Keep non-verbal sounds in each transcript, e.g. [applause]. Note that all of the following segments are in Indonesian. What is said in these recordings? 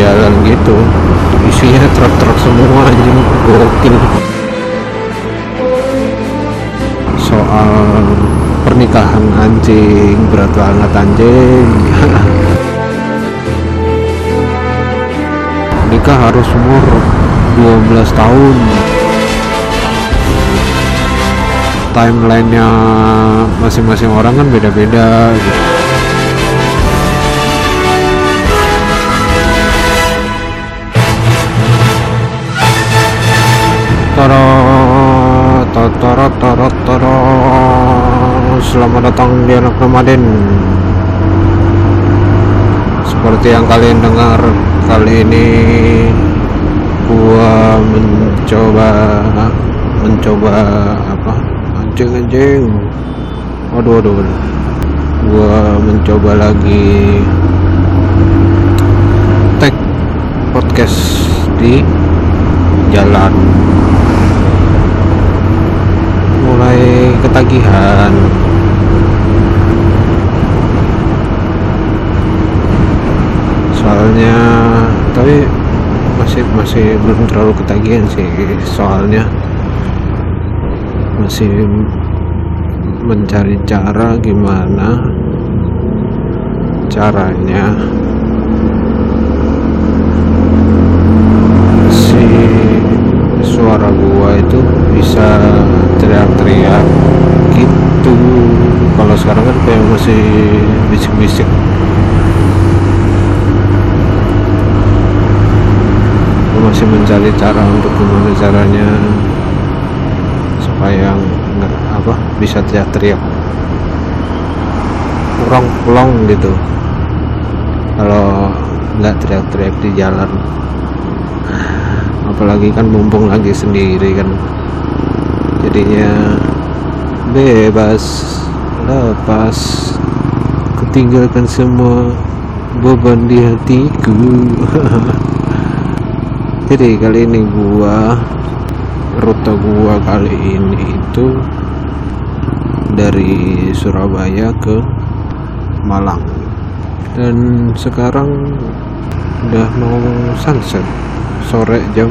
jalan gitu. Isinya truk-truk semua anjing. Gokil. Soal pernikahan anjing. Berat banget anjing. [laughs] Nikah harus umur 12 tahun. Timelinenya masing-masing orang kan beda-beda gitu. Toro, Selamat datang di anak nomaden. Seperti yang kalian dengar kali ini, gua mencoba mencoba apa? Anjing anjing. Waduh, waduh, waduh. Gua mencoba lagi tag podcast di jalan mulai ketagihan soalnya tapi masih masih belum terlalu ketagihan sih soalnya masih mencari cara gimana caranya si suara gua itu bisa teriak-teriak gitu. Kalau sekarang kan kayak masih bisik-bisik masih mencari cara untuk gimana caranya supaya nggak apa bisa teriak-teriak. Kurang plong gitu. Kalau nggak teriak-teriak di jalan. Apalagi kan mumpung lagi sendiri kan. Jadinya bebas lepas. Kutinggalkan semua beban di hatiku [laughs] jadi kali ini gua rute gua kali ini itu dari Surabaya ke Malang. Dan sekarang udah mau sunset. Sore jam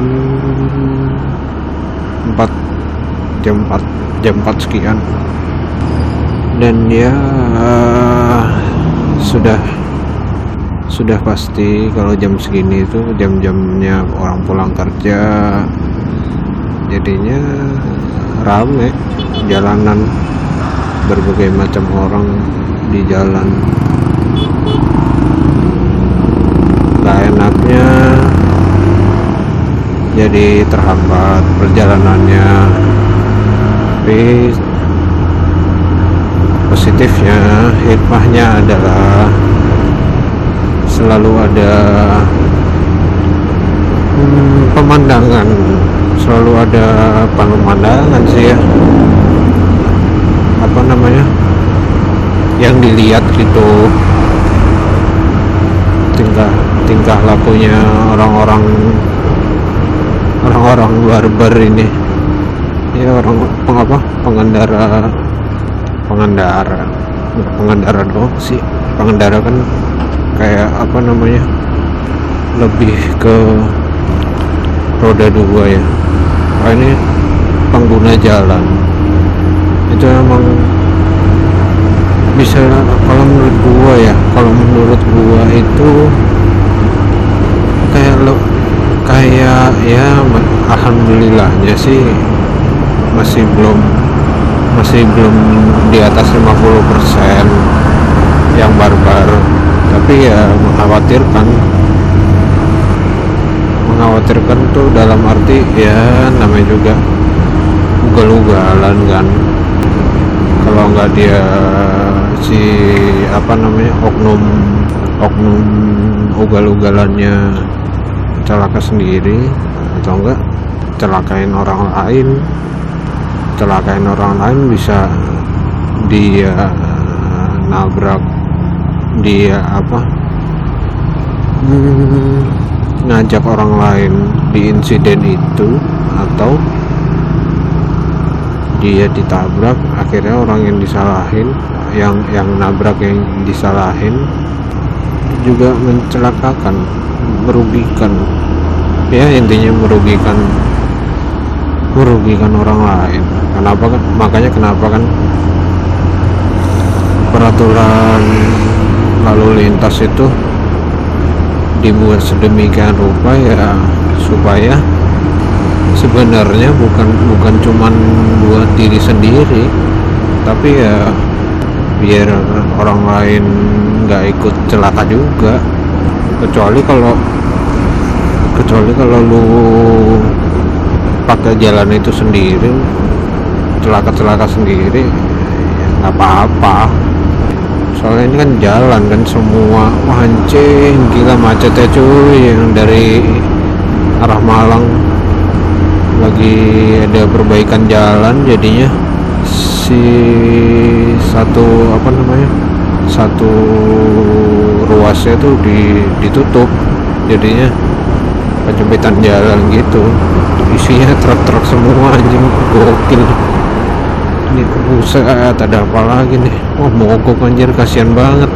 4 jam 4 jam 4 sekian. Dan ya sudah sudah pasti kalau jam segini itu jam-jamnya orang pulang kerja jadinya rame jalanan berbagai macam orang di jalan. Gak enaknya jadi terhambat perjalanannya tapi positifnya hikmahnya adalah selalu ada hmm, pemandangan. Selalu ada pemandangan sih ya. Apa namanya? Yang dilihat gitu. Tingkah tingkah lakunya orang-orang orang-orang barbar ini. Ya orang pengapa pengendara pengendara pengendara doang sih. Pengendara kan kayak apa namanya lebih ke roda dua ya. Wah, ini pengguna jalan. Itu emang bisa kalau menurut gua ya kalau menurut gua itu kayak lo kayak ya alhamdulillahnya sih masih belum masih belum di atas 50% yang barbar tapi ya mengkhawatirkan. Mengkhawatirkan tuh dalam arti ya namanya juga ugal-ugalan kan. Kalau nggak dia si apa namanya oknum oknum ugal-ugalannya celaka sendiri atau enggak celakain orang lain celakain orang lain bisa dia nabrak dia apa hmm, ngajak orang lain di insiden itu atau dia ditabrak akhirnya orang yang disalahin yang yang nabrak yang disalahin juga mencelakakan merugikan. Ya intinya merugikan merugikan orang lain. Kenapa kan makanya kenapa kan peraturan lalu lintas itu dibuat sedemikian rupa ya supaya sebenarnya bukan bukan cuman buat diri sendiri tapi ya biar orang lain nggak ikut celaka juga. Kecuali kalau kecuali kalau lu pakai jalan itu sendiri celaka-celaka sendiri nggak apa-apa soalnya ini kan jalan kan semua. Wah anjing gila macetnya cuy yang dari arah Malang. Lagi ada perbaikan jalan jadinya. Si satu apa namanya satu ruasnya tuh di, ditutup. Jadinya penyempitan jalan gitu. Isinya truk-truk semua anjing gokil ini buset ada apa lagi nih. Oh mogok anjir kasihan banget.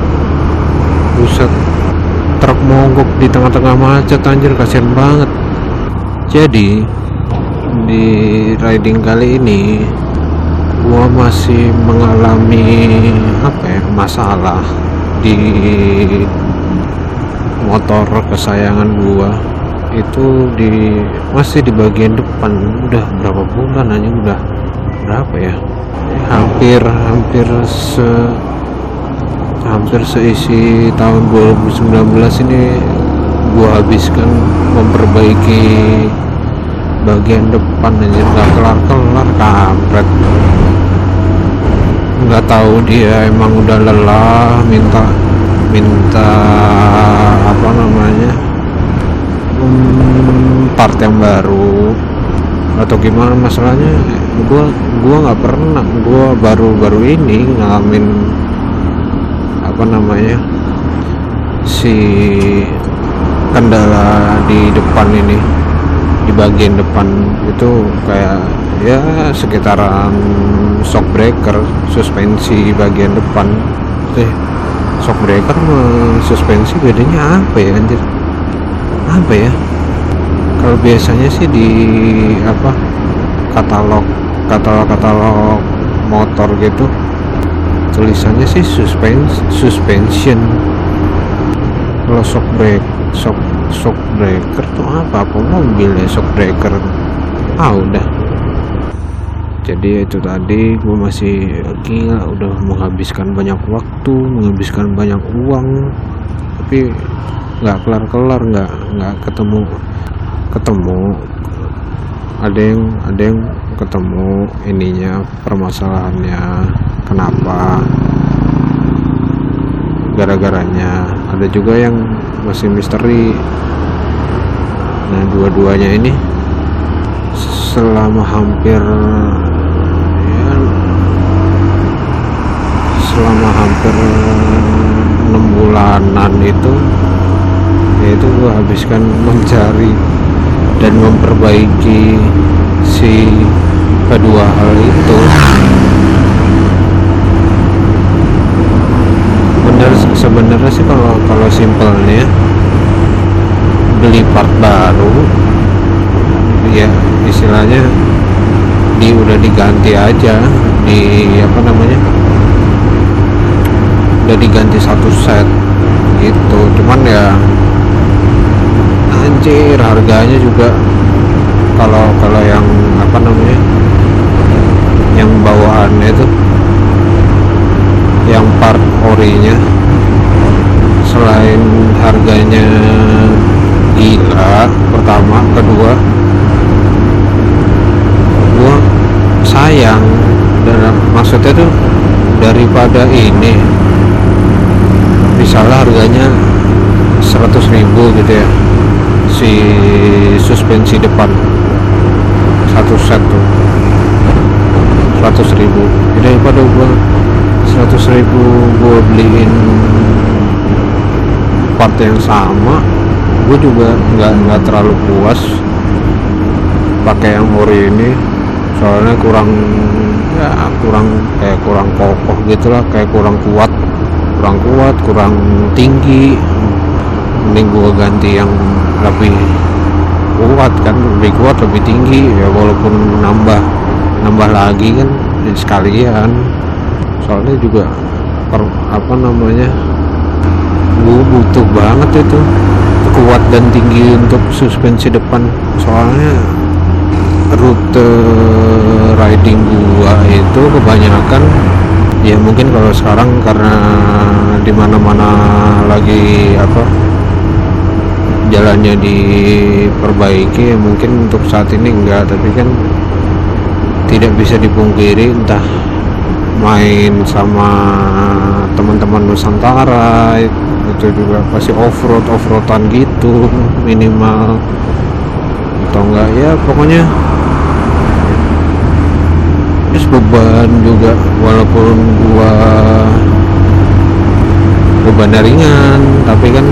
Buset truk mogok di tengah-tengah macet anjir kasihan banget. Jadi di riding kali ini gua masih mengalami apa ya masalah di motor kesayangan gua. Itu di masih di bagian depan. Udah berapa bulan aja udah berapa ya hampir hampir se hampir seisi tahun 2019 ini gua habiskan memperbaiki bagian depan aja nggak kelar kelar kampret. Nggak tahu dia emang udah lelah minta minta apa namanya hmm, part yang baru atau gimana masalahnya gua gua nggak pernah gua baru-baru ini ngalamin apa namanya si kendala di depan ini di bagian depan itu kayak ya sekitaran shock breaker suspensi bagian depan. Eh shock breaker suspensi bedanya apa ya anjir? Apa ya? Kalau biasanya sih di apa katalog katalog katalog motor gitu. Tulisannya sih suspens suspension. Kalau shock break shock shock breaker tuh apa? Apa mobil ya shock breaker? Ah udah. Jadi itu tadi gue masih gila udah menghabiskan banyak waktu menghabiskan banyak uang. Tapi nggak kelar kelar nggak nggak ketemu ketemu ada yang ada yang ketemu ininya permasalahannya kenapa gara-garanya. Ada juga yang masih misteri. Nah dua-duanya ini selama hampir ya, selama hampir enam bulanan itu yaitu gue habiskan [laughs] mencari dan memperbaiki si kedua hal itu. Bener sebenarnya sih kalau kalau simpelnya beli part baru ya istilahnya di udah diganti aja di apa namanya udah diganti satu set gitu. Cuman ya anjir harganya juga kalau kalau yang apa namanya yang bawaannya itu yang part orinya selain harganya gila pertama kedua gua sayang dan maksudnya tuh daripada ini misalnya harganya 100.000 gitu ya si suspensi depan. Satu set tuh 100.000 daripada gua 100.000 gua beliin part yang sama gue juga nggak nggak terlalu puas pakai yang ori ini. Soalnya kurang ya kurang kayak kurang kokoh gitulah kayak kurang kuat. Kurang kuat kurang tinggi. Mending gue ganti yang lebih kuat kan lebih kuat lebih tinggi ya walaupun nambah nambah lagi kan sekalian. Soalnya juga per, apa namanya gue butuh banget itu kuat dan tinggi untuk suspensi depan. Soalnya rute riding gua itu kebanyakan ya mungkin kalau sekarang karena di mana-mana lagi apa jalannya diperbaiki mungkin untuk saat ini enggak tapi kan tidak bisa dipungkiri entah main sama teman-teman Nusantara itu juga pasti off road off roadan gitu minimal. Atau enggak ya pokoknya terus beban juga walaupun gua beban ringan tapi kan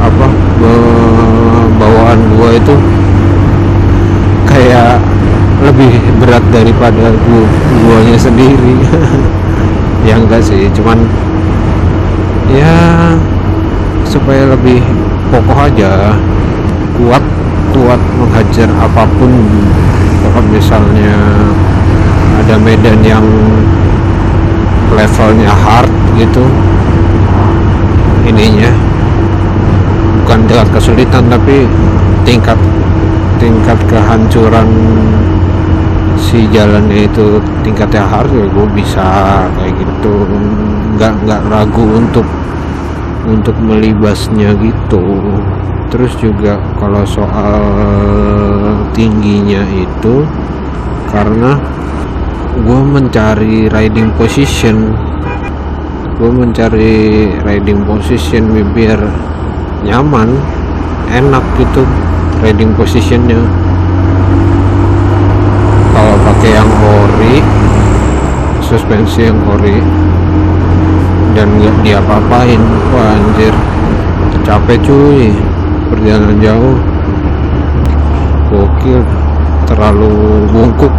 apa bawaan gua itu kayak lebih berat daripada gua guanya sendiri. [laughs] Ya enggak sih cuman ya supaya lebih kokoh aja kuat kuat menghajar apa pun. Kalau misalnya ada medan yang levelnya hard gitu ininya tingkat kesulitan tapi tingkat tingkat kehancuran si jalannya itu tingkatnya hard ya gue bisa kayak gitu. Nggak nggak ragu untuk untuk melibasnya gitu. Terus juga kalau soal tingginya itu karena gue mencari riding position. Gue mencari riding position biar nyaman enak gitu riding positionnya. Kalau pakai yang ori suspensi yang ori dan nggak diapa-apain. Wah anjir. Capek cuy. Perjalanan jauh. Gokil. Terlalu bungkuk.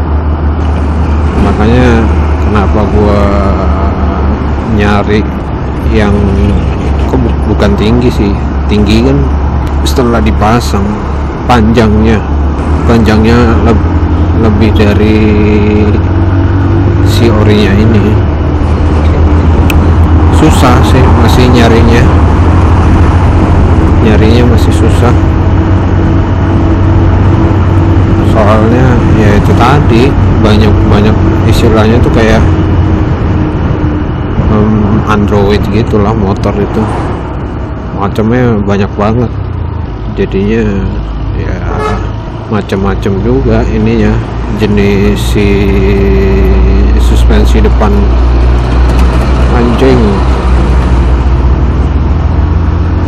Makanya kenapa gua nyari yang kok bukan tinggi sih tinggi kan setelah dipasang panjangnya. Panjangnya le lebih dari si orinya ini. Susah sih masih nyarinya. Nyarinya masih susah. Soalnya ya itu tadi banyak banyak istilahnya tuh kayak um, android gitulah motor itu macamnya banyak banget. Jadinya ya macam-macam juga ininya jenis si suspensi depan anjing.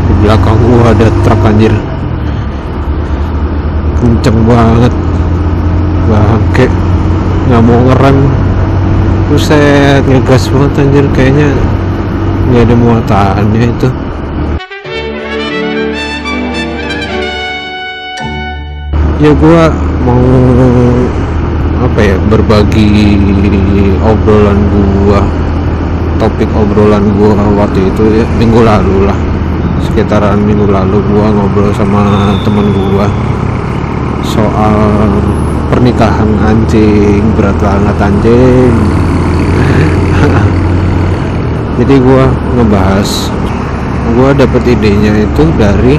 Di belakang gua ada truk anjir. Kenceng banget. Bangke. Nggak mau ngerem. Buset ngegas banget anjir. Kayaknya nggak ada muatannya itu ya gua mau apa ya berbagi obrolan gua topik obrolan gua waktu itu ya minggu lalu lah. Sekitaran minggu lalu gua ngobrol sama temen gua soal pernikahan anjing berat banget anjing. [laughs] Jadi gua ngebahas gua dapet idenya itu dari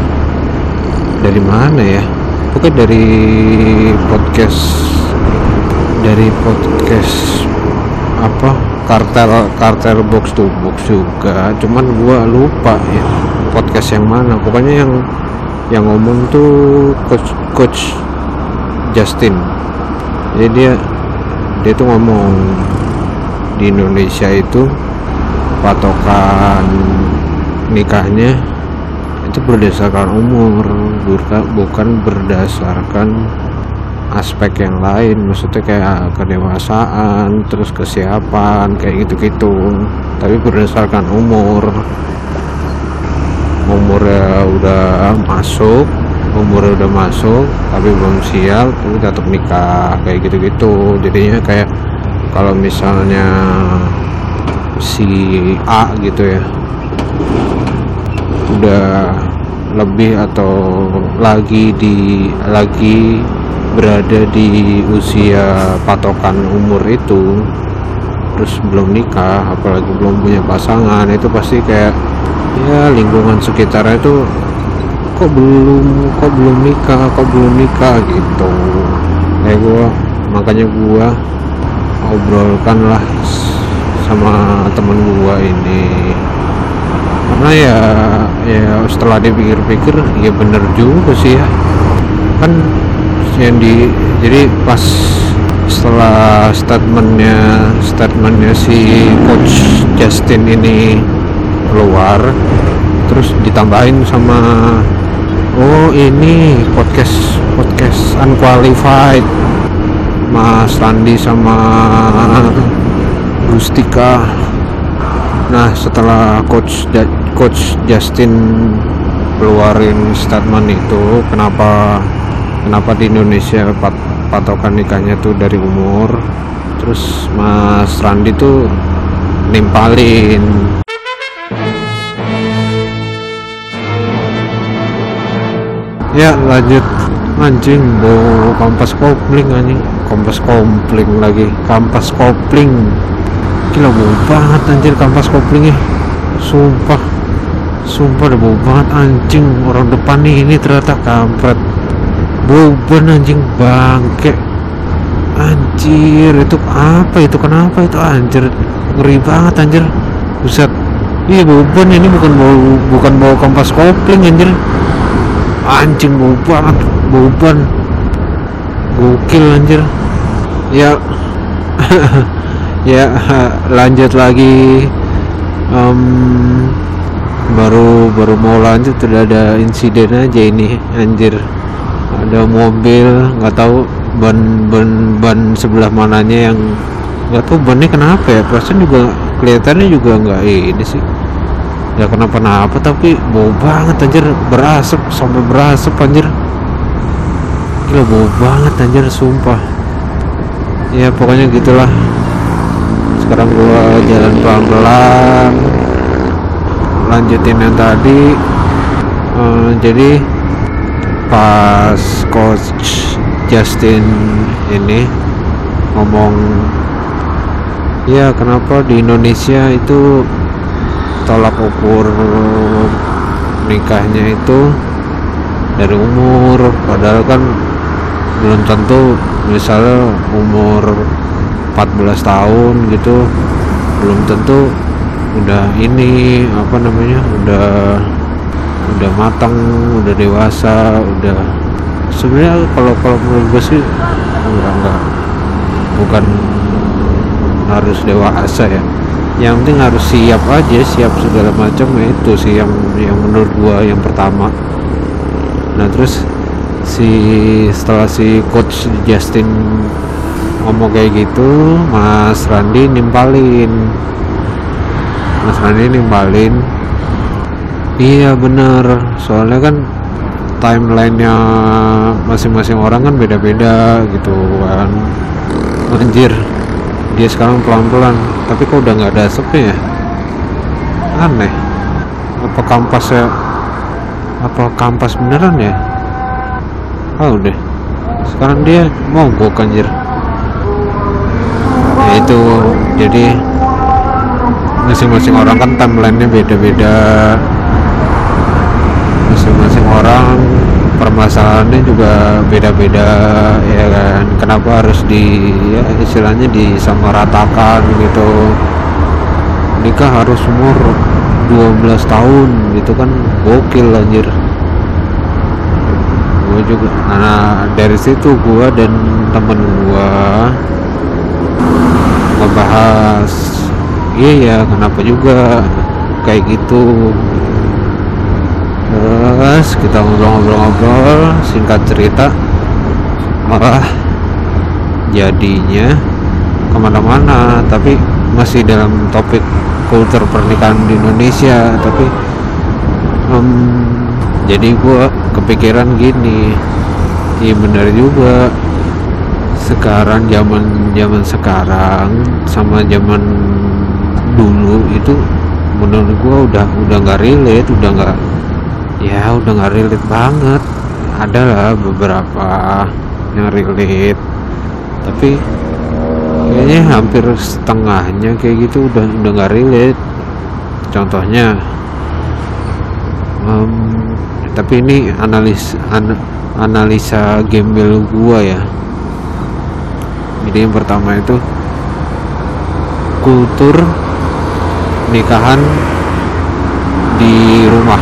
dari mana ya pokoknya dari podcast dari podcast apa? Kartel kartel box to box juga. Cuman gua lupa ya podcast yang mana. Pokoknya yang yang ngomong tuh coach coach Justin. Jadi dia dia tuh ngomong di Indonesia itu patokan nikahnya itu berdasarkan umur bukan berdasarkan aspek yang lain. Maksudnya kayak kedewasaan terus kesiapan kayak gitu-gitu. Tapi berdasarkan umur. Umurnya udah masuk umurnya udah masuk tapi belum siap tapi tetap nikah kayak gitu-gitu. Jadinya kayak kalau misalnya si A gitu ya udah lebih atau lagi di lagi berada di usia patokan umur itu terus belum nikah apalagi belum punya pasangan itu pasti kayak ya lingkungan sekitarnya itu kok belum kok belum nikah kok belum nikah gitu. Kayak gua makanya gua obrolkan lah sama temen gua ini. Karena ya ya setelah dipikir-pikir ya bener juga sih ya. Kan yang di jadi pas setelah statementnya statementnya si coach Justin ini keluar terus ditambahin sama oh ini podcast podcast unqualified. Mas Randi sama Gustika nah setelah coach coach Justin keluarin statement itu kenapa kenapa di Indonesia pat, patokan nikahnya tuh dari umur. Terus Mas Randi tuh nimpalin. Ya lanjut. Anjing bawa kampas kopling anjing. Kampas kopling lagi. Kampas kopling. Bau banget anjir kampas koplingnya. Sumpah sumpah udah bau banget anjing. Orang depan nih ini ternyata kampret. Bau banget anjing. Bangke. Anjir itu apa itu? Kenapa itu anjir? Ngeri banget anjir. Buset. Iya bau banget ini bukan bau bukan bau kampas kopling anjir. Anjing bau banget bau ban gokil anjir. Ya. [laughs] Ya lanjut lagi. Um, baru baru mau lanjut udah ada insiden aja ini anjir. Ada mobil nggak tahu ban ban ban sebelah mananya yang nggak tahu bannya kenapa ya perasaan juga kelihatannya juga nggak ini sih. Ya kenapa-napa tapi bau banget anjir. Berasap sampai berasap anjir. Gila bau banget anjir sumpah. Ya pokoknya gitulah. Sekarang gua jalan pelan-pelan lanjutin yang tadi uh, jadi pas coach Justin ini ngomong ya kenapa di Indonesia itu tolak ukur nikahnya itu dari umur? Padahal kan belum tentu misalnya umur 14 tahun gitu belum tentu udah ini apa namanya udah udah matang udah dewasa udah sebenarnya kalau kalau menurut gue sih enggak enggak. Bukan harus dewasa ya. Yang penting harus siap aja siap segala macam ya itu sih yang yang menurut gua yang pertama. Nah terus si setelah si coach Justin ngomong kayak gitu Mas Randi nimpalin Mas Randi nimpalin iya bener soalnya kan timelinenya masing-masing orang kan beda-beda gitu kan. Anjir dia sekarang pelan-pelan. Tapi kok udah nggak ada asapnya ya? Aneh. Apa kampas ya apa kampas beneran ya? Oh deh sekarang dia mogok anjir. Ya itu. Jadi masing-masing orang kan timelinenya beda-beda. Masing-masing orang permasalahannya juga beda-beda ya kan? Kenapa harus di ya istilahnya disamaratakan gitu? Nikah harus umur 12 tahun gitu kan gokil anjir. Gue juga nah dari situ gue dan temen gue ngebahas iya ya kenapa juga kayak gitu. Terus kita ngobrol-ngobrol-ngobrol singkat cerita malah jadinya ke mana-mana tapi masih dalam topik kultur pernikahan di Indonesia tapi um, jadi gua kepikiran gini. Iya bener juga. Sekarang zaman zaman sekarang sama zaman itu menurut gua udah udah nggak relate udah nggak ya udah nggak relate banget. Ada lah beberapa yang relate. Tapi kayaknya hampir setengahnya kayak gitu udah udah nggak relate. Contohnya em, tapi ini analis an- analisa gembel gua ya. Jadi yang pertama itu kultur nikahan di rumah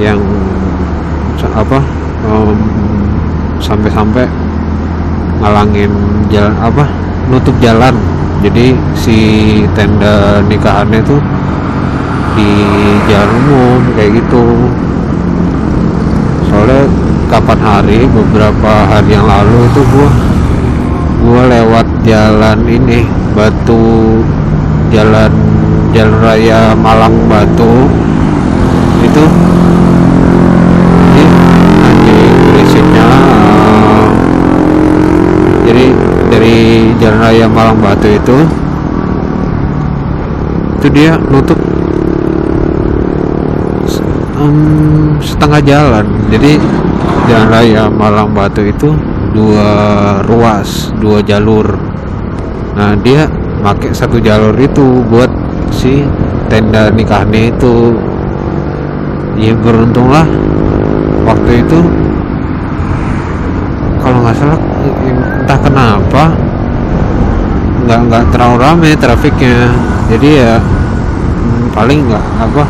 yang apa em, sampai-sampai ngalangin jalan apa nutup jalan. Jadi si tenda nikahannya tuh di jalan umum kayak gitu. Soalnya kapan hari beberapa hari yang lalu itu gua gua lewat jalan ini batu jalan jalan raya Malang Batu. Itu. Ini berisiknya eh, jadi dari jalan raya Malang Batu itu itu dia nutup setengah jalan. Jadi jalan raya Malang Batu itu dua ruas dua jalur. Nah dia pakai satu jalur itu buat si tenda nikahnya itu. Ya beruntunglah waktu itu. Kalau nggak salah entah kenapa nggak nggak terlalu rame trafiknya. Jadi ya hmm, paling nggak apa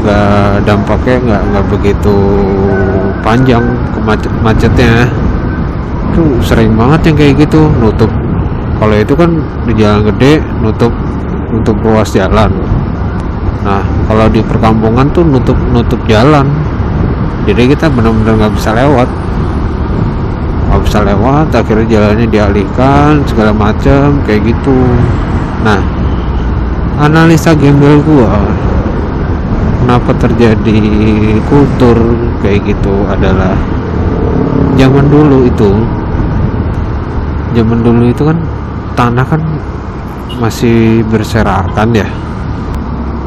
nggak dampaknya nggak nggak begitu panjang kemacet macetnya. Itu sering banget yang kayak gitu nutup kalau itu kan di jalan gede nutup nutup ruas jalan. Nah kalau di perkampungan tuh nutup nutup jalan. Jadi kita benar-benar nggak bisa lewat. Nggak bisa lewat akhirnya jalannya dialihkan segala macam kayak gitu. Nah analisa gembel gua kenapa terjadi kultur kayak gitu adalah zaman dulu itu. Zaman dulu itu kan tanah kan masih berserakan ya.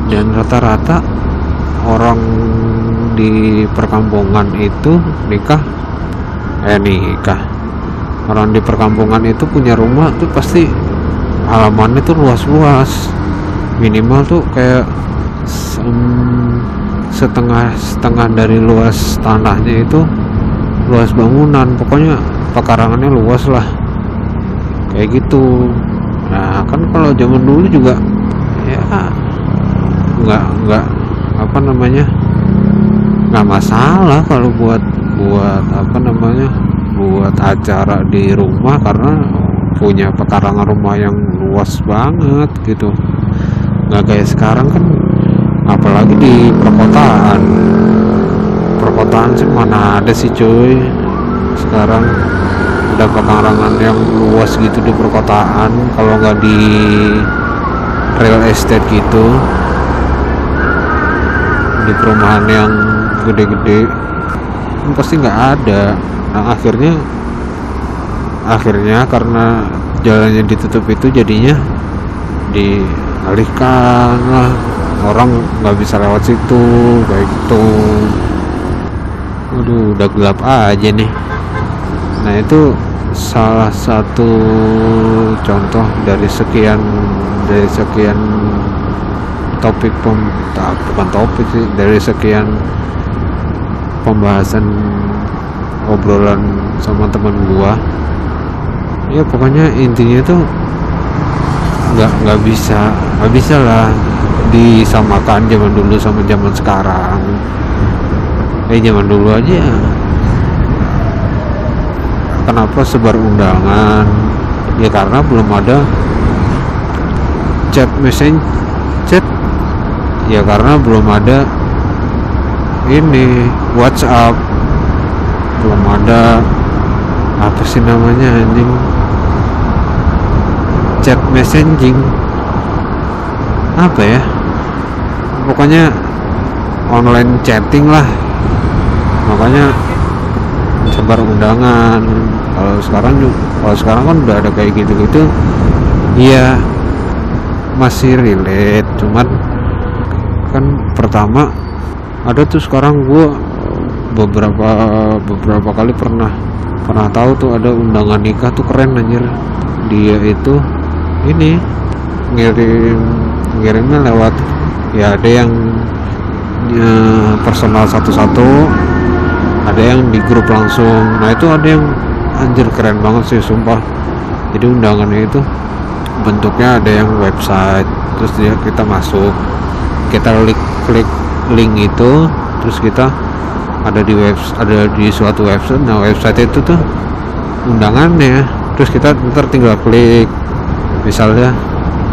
Dan rata-rata orang di perkampungan itu nikah eh nikah. Orang di perkampungan itu punya rumah tuh pasti halamannya tuh luas-luas. Minimal tuh kayak setengah setengah dari luas tanahnya itu luas bangunan. Pokoknya pekarangannya luas lah kayak gitu. Nah kan kalau zaman dulu juga ya nggak nggak apa namanya nggak masalah kalau buat buat apa namanya buat acara di rumah karena punya pekarangan rumah yang luas banget gitu. Nggak kayak sekarang kan apalagi di perkotaan. Perkotaan sih mana ada sih cuy sekarang ada pekarangan yang luas gitu di perkotaan kalau nggak di real estate gitu. Di perumahan yang gede-gede kan pasti nggak ada. Nah akhirnya akhirnya karena jalannya ditutup itu jadinya dialihkan lah. Orang nggak bisa lewat situ kayak gitu. Waduh udah gelap aja nih nah itu salah satu contoh dari sekian dari sekian topik pem, tak, bukan topik sih dari sekian pembahasan obrolan sama teman gua. Ya pokoknya intinya tuh nggak nggak bisa nggak bisa lah disamakan zaman dulu sama zaman sekarang. Eh zaman dulu aja kenapa sebar undangan? Ya karena belum ada chat message chat. Ya karena belum ada ini WhatsApp. Belum ada apa sih namanya anjing? Chat messaging. Apa ya? Pokoknya online chatting lah. Makanya sebar undangan kalau sekarang kalau sekarang kan udah ada kayak gitu-gitu iya masih relate. Cuman kan pertama ada tuh sekarang gua beberapa beberapa kali pernah pernah tahu tuh ada undangan nikah tuh keren anjir. Dia itu ini ngirim ngirimnya lewat ya ada yang ya, personal satu-satu ada yang di grup langsung. Nah itu ada yang anjir keren banget sih sumpah. Jadi undangannya itu bentuknya ada yang website terus dia kita masuk kita klik klik link itu terus kita ada di web ada di suatu website. Nah website itu tuh undangannya terus kita ntar tinggal klik. Misalnya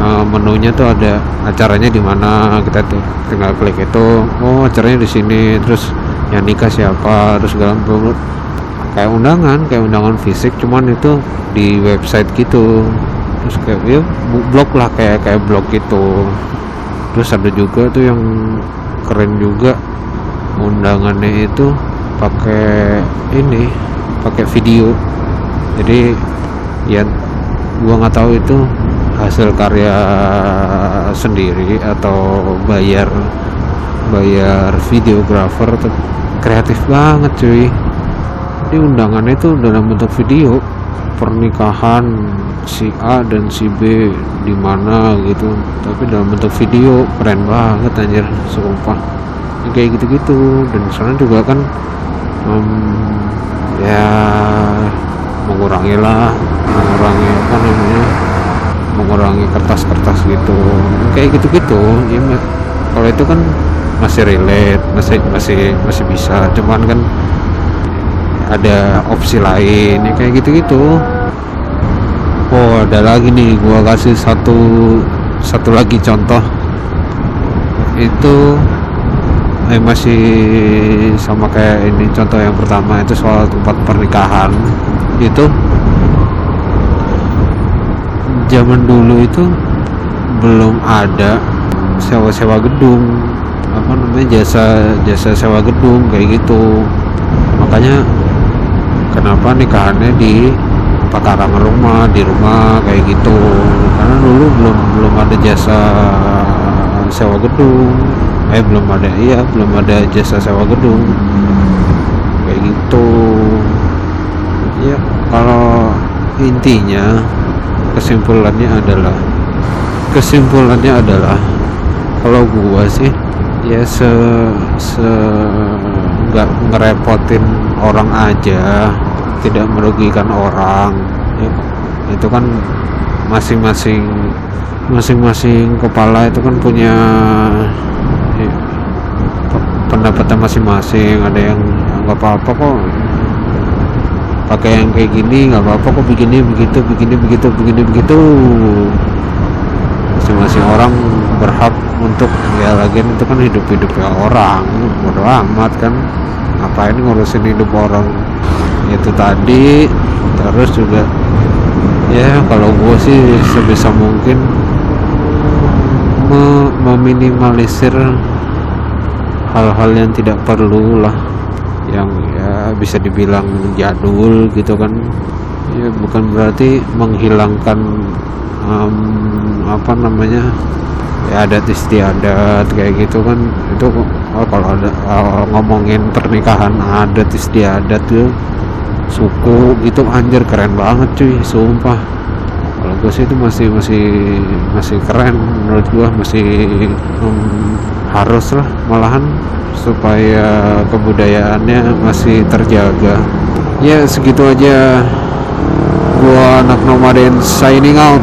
uh, menunya tuh ada acaranya di mana kita tinggal klik itu oh acaranya di sini terus yang nikah siapa terus segala kayak undangan kayak undangan fisik cuman itu di website gitu. Terus kayak ya blog lah kayak kayak blog gitu. Terus ada juga tuh yang keren juga undangannya itu pakai ini pakai video. Jadi ya gua nggak tahu itu hasil karya sendiri atau bayar bayar videografer kreatif banget cuy di undangannya itu dalam bentuk video pernikahan si A dan si B di mana gitu. Tapi dalam bentuk video keren banget anjir sumpah. Kayak gitu-gitu dan sana juga kan um, ya mengurangi lah mengurangi apa namanya mengurangi kertas-kertas gitu. Kayak gitu-gitu ya kalau itu kan masih relate masih masih masih bisa. Cuman kan ada opsi lain ya kayak gitu-gitu. Oh ada lagi nih gua kasih satu satu lagi contoh. Itu eh, masih sama kayak ini contoh yang pertama itu soal tempat pernikahan. Itu zaman dulu itu belum ada sewa-sewa gedung. Apa namanya jasa jasa sewa gedung kayak gitu. Makanya kenapa nikahannya di pekarangan rumah di rumah kayak gitu. Karena dulu belum belum ada jasa sewa gedung. Eh belum ada iya belum ada jasa sewa gedung. Kayak gitu. Ya kalau intinya kesimpulannya adalah kesimpulannya adalah kalau gua sih ya se se nggak ngerepotin orang aja tidak merugikan orang ya, itu kan masing-masing masing-masing kepala itu kan punya ya, pendapatnya masing-masing. Ada yang nggak apa-apa kok pakai yang kayak gini nggak apa-apa kok begini begitu begini begitu begini begitu. Masing-masing orang berhak untuk ya lagian itu kan hidup hidupnya orang bodo amat kan. Ngapain ngurusin hidup orang? Itu tadi terus juga ya kalau gue sih sebisa mungkin me meminimalisir hal-hal yang tidak perlu lah. Yang ya bisa dibilang jadul gitu kan. Ya bukan berarti menghilangkan um, apa namanya ya adat istiadat kayak gitu kan itu oh, kalau ada oh, ngomongin pernikahan adat istiadat tuh suku itu anjir keren banget cuy sumpah. Kalau gue sih itu masih masih masih keren menurut gue masih um, harus lah malahan supaya kebudayaannya masih terjaga. Ya segitu aja gua anak nomaden signing out